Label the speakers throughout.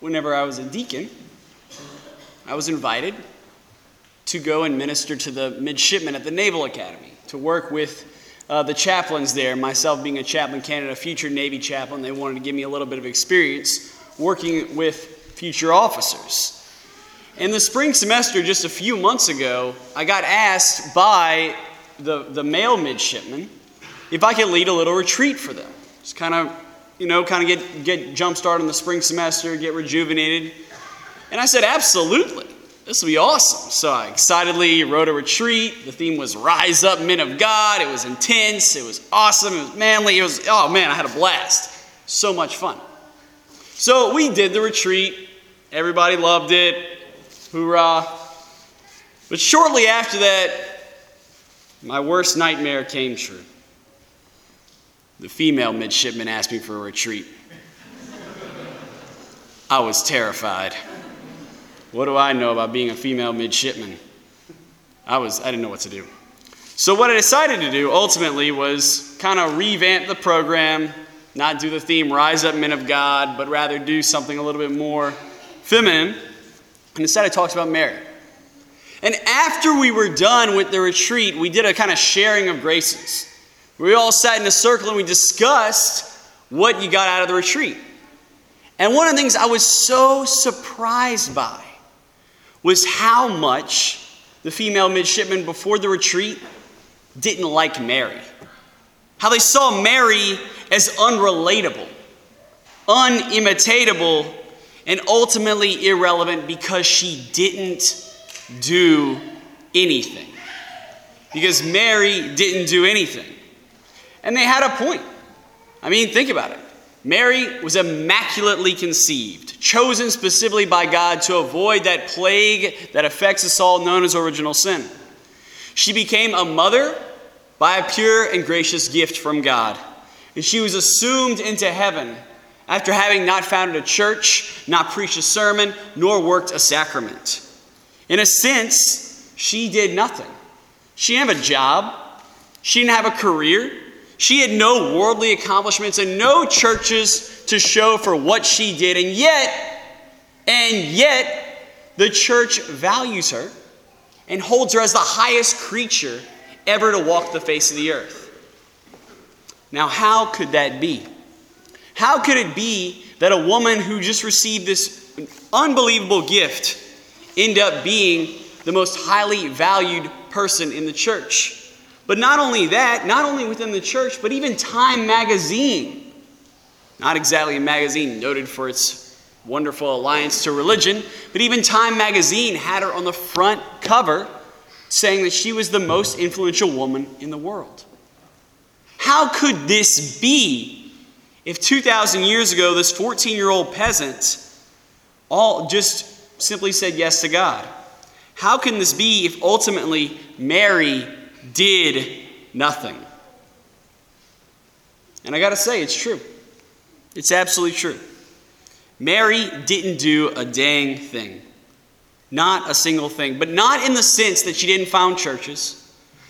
Speaker 1: whenever I was a deacon, I was invited to go and minister to the midshipmen at the Naval Academy, to work with uh, the chaplains there. Myself being a chaplain candidate, a future Navy chaplain, they wanted to give me a little bit of experience working with future officers. In the spring semester, just a few months ago, I got asked by the, the male midshipmen if I could lead a little retreat for them. Just kind of, you know, kind of get, get jump started in the spring semester, get rejuvenated. And I said, absolutely. This will be awesome. So I excitedly wrote a retreat. The theme was Rise Up, Men of God. It was intense. It was awesome. It was manly. It was, oh man, I had a blast. So much fun. So we did the retreat. Everybody loved it. Hoorah. But shortly after that, my worst nightmare came true. The female midshipman asked me for a retreat. I was terrified. What do I know about being a female midshipman? I was I didn't know what to do. So what I decided to do ultimately was kind of revamp the program, not do the theme Rise Up Men of God, but rather do something a little bit more feminine. And instead I talked about Mary. And after we were done with the retreat, we did a kind of sharing of graces. We all sat in a circle and we discussed what you got out of the retreat. And one of the things I was so surprised by was how much the female midshipmen before the retreat didn't like Mary. How they saw Mary as unrelatable, unimitatable, and ultimately irrelevant because she didn't do anything. Because Mary didn't do anything. And they had a point. I mean, think about it. Mary was immaculately conceived, chosen specifically by God to avoid that plague that affects us all, known as original sin. She became a mother by a pure and gracious gift from God. And she was assumed into heaven after having not founded a church, not preached a sermon, nor worked a sacrament. In a sense, she did nothing. She didn't have a job, she didn't have a career, she had no worldly accomplishments and no churches to show for what she did. And yet, and yet, the church values her and holds her as the highest creature ever to walk the face of the earth. Now, how could that be? How could it be that a woman who just received this unbelievable gift end up being the most highly valued person in the church? But not only that, not only within the church, but even Time magazine, not exactly a magazine noted for its wonderful alliance to religion, but even Time magazine had her on the front cover saying that she was the most influential woman in the world. How could this be if 2,000 years ago this 14 year old peasant all just simply said yes to God? How can this be if ultimately Mary did nothing. And I got to say, it's true. It's absolutely true. Mary didn't do a dang thing. Not a single thing. But not in the sense that she didn't found churches.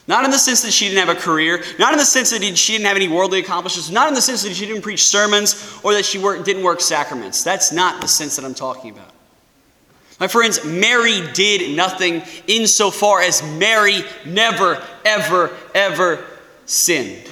Speaker 1: Not in the sense that she didn't have a career. Not in the sense that she didn't have any worldly accomplishments. Not in the sense that she didn't preach sermons or that she didn't work sacraments. That's not the sense that I'm talking about. My friends, Mary did nothing insofar as Mary never, ever, ever sinned.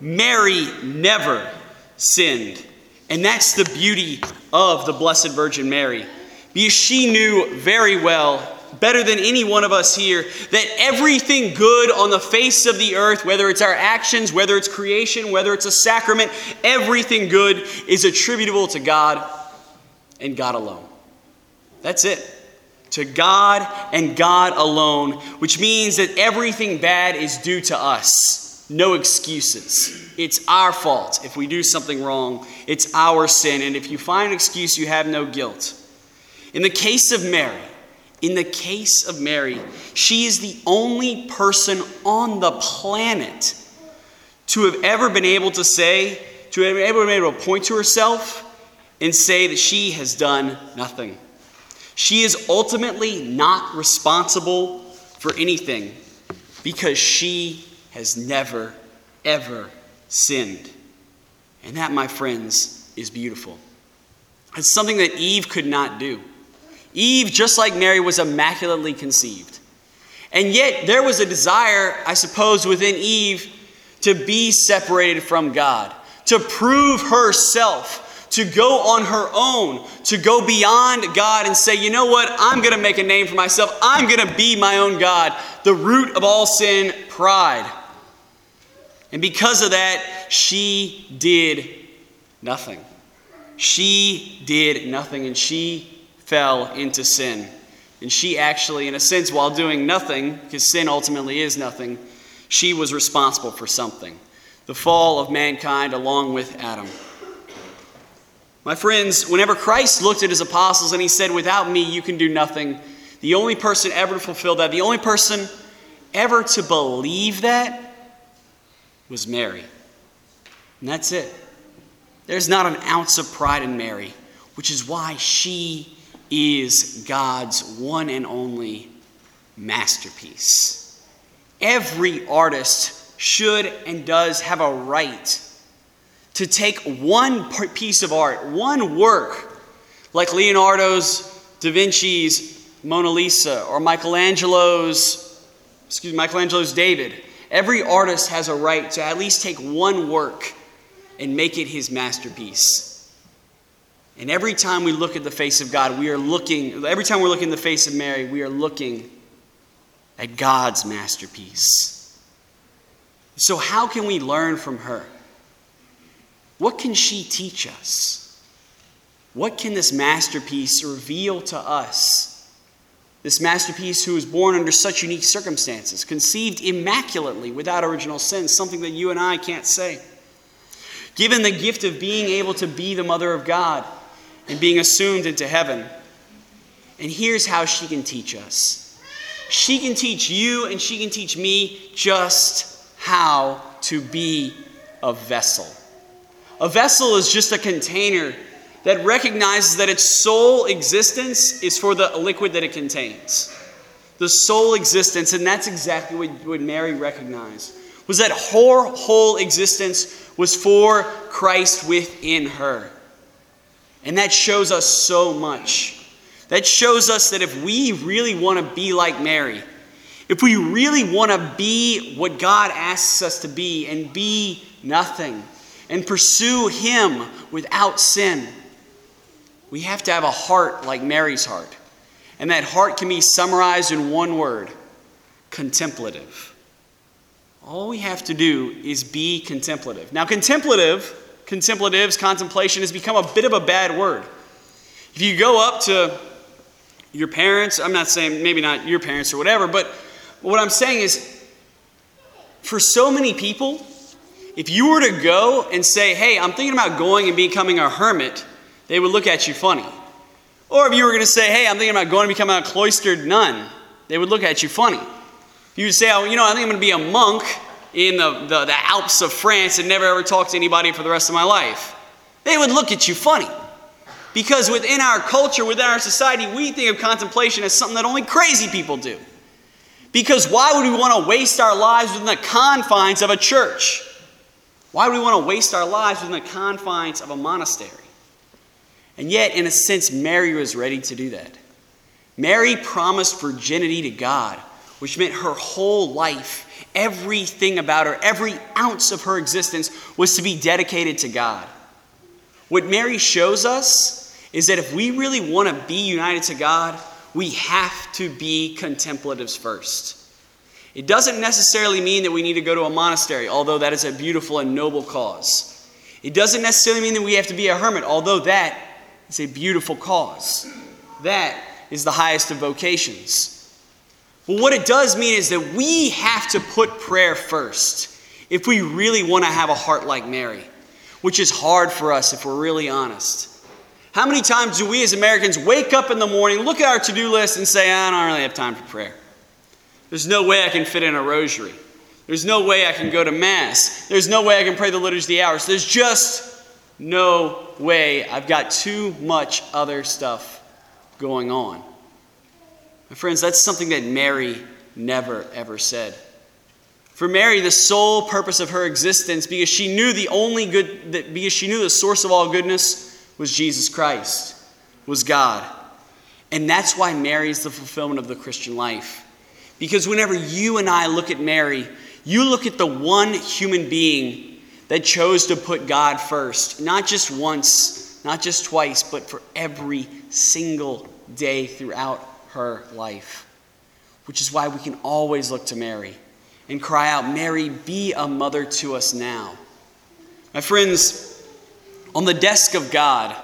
Speaker 1: Mary never sinned. And that's the beauty of the Blessed Virgin Mary. Because she knew very well, better than any one of us here, that everything good on the face of the earth, whether it's our actions, whether it's creation, whether it's a sacrament, everything good is attributable to God and God alone. That's it. To God and God alone, which means that everything bad is due to us. No excuses. It's our fault if we do something wrong. It's our sin. And if you find an excuse, you have no guilt. In the case of Mary, in the case of Mary, she is the only person on the planet to have ever been able to say, to have ever been able to point to herself and say that she has done nothing. She is ultimately not responsible for anything because she has never, ever sinned. And that, my friends, is beautiful. It's something that Eve could not do. Eve, just like Mary, was immaculately conceived. And yet, there was a desire, I suppose, within Eve to be separated from God, to prove herself, to go on her own, to go beyond God and say, you know what, I'm going to make a name for myself. I'm going to be my own God. The root of all sin, pride. And because of that, she did nothing. She did nothing and she fell into sin. And she actually, in a sense, while doing nothing, because sin ultimately is nothing, she was responsible for something the fall of mankind along with Adam. My friends, whenever Christ looked at his apostles and he said, Without me, you can do nothing, the only person ever to fulfill that, the only person ever to believe that was Mary. And that's it. There's not an ounce of pride in Mary, which is why she is God's one and only masterpiece. Every artist should and does have a right to take one piece of art, one work, like Leonardo's, Da Vinci's Mona Lisa, or Michelangelo's, excuse me, Michelangelo's David. Every artist has a right to at least take one work and make it his masterpiece. And every time we look at the face of God, we are looking, every time we're looking at the face of Mary, we are looking at God's masterpiece. So, how can we learn from her? What can she teach us? What can this masterpiece reveal to us? This masterpiece, who was born under such unique circumstances, conceived immaculately without original sin, something that you and I can't say. Given the gift of being able to be the mother of God and being assumed into heaven. And here's how she can teach us she can teach you and she can teach me just how to be a vessel. A vessel is just a container that recognizes that its sole existence is for the liquid that it contains. The sole existence, and that's exactly what, what Mary recognized, was that her whole existence was for Christ within her. And that shows us so much. That shows us that if we really want to be like Mary, if we really want to be what God asks us to be and be nothing and pursue Him without sin, we have to have a heart like Mary's heart. And that heart can be summarized in one word contemplative. All we have to do is be contemplative. Now, contemplative, contemplatives, contemplation has become a bit of a bad word. If you go up to your parents, I'm not saying maybe not your parents or whatever, but what I'm saying is for so many people, if you were to go and say, hey, I'm thinking about going and becoming a hermit, they would look at you funny. Or if you were going to say, hey, I'm thinking about going and becoming a cloistered nun, they would look at you funny. If you would say, oh, you know, I think I'm going to be a monk in the, the, the Alps of France and never ever talk to anybody for the rest of my life, they would look at you funny. Because within our culture, within our society, we think of contemplation as something that only crazy people do. Because why would we want to waste our lives within the confines of a church? Why would we want to waste our lives within the confines of a monastery? And yet, in a sense, Mary was ready to do that. Mary promised virginity to God, which meant her whole life, everything about her, every ounce of her existence was to be dedicated to God. What Mary shows us is that if we really want to be united to God, we have to be contemplatives first. It doesn't necessarily mean that we need to go to a monastery, although that is a beautiful and noble cause. It doesn't necessarily mean that we have to be a hermit, although that is a beautiful cause. That is the highest of vocations. But what it does mean is that we have to put prayer first if we really want to have a heart like Mary, which is hard for us if we're really honest. How many times do we as Americans wake up in the morning, look at our to do list, and say, ah, I don't really have time for prayer? There's no way I can fit in a rosary. There's no way I can go to Mass. There's no way I can pray the Liturgy of the Hours. There's just no way. I've got too much other stuff going on. My friends, that's something that Mary never, ever said. For Mary, the sole purpose of her existence, because she knew the only good, because she knew the source of all goodness was Jesus Christ, was God. And that's why Mary is the fulfillment of the Christian life. Because whenever you and I look at Mary, you look at the one human being that chose to put God first, not just once, not just twice, but for every single day throughout her life. Which is why we can always look to Mary and cry out, Mary, be a mother to us now. My friends, on the desk of God,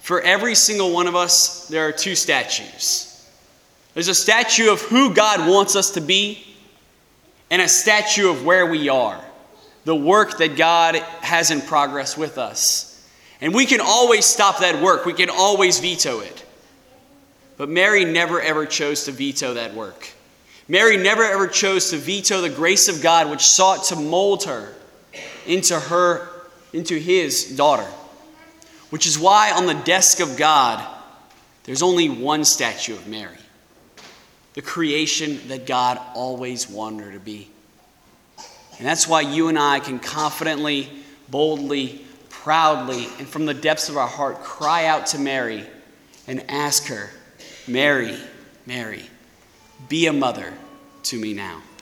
Speaker 1: for every single one of us, there are two statues. There's a statue of who God wants us to be, and a statue of where we are, the work that God has in progress with us. And we can always stop that work, we can always veto it. But Mary never ever chose to veto that work. Mary never ever chose to veto the grace of God which sought to mold her into her into his daughter. Which is why on the desk of God there's only one statue of Mary. The creation that God always wanted her to be. And that's why you and I can confidently, boldly, proudly, and from the depths of our heart cry out to Mary and ask her, Mary, Mary, be a mother to me now.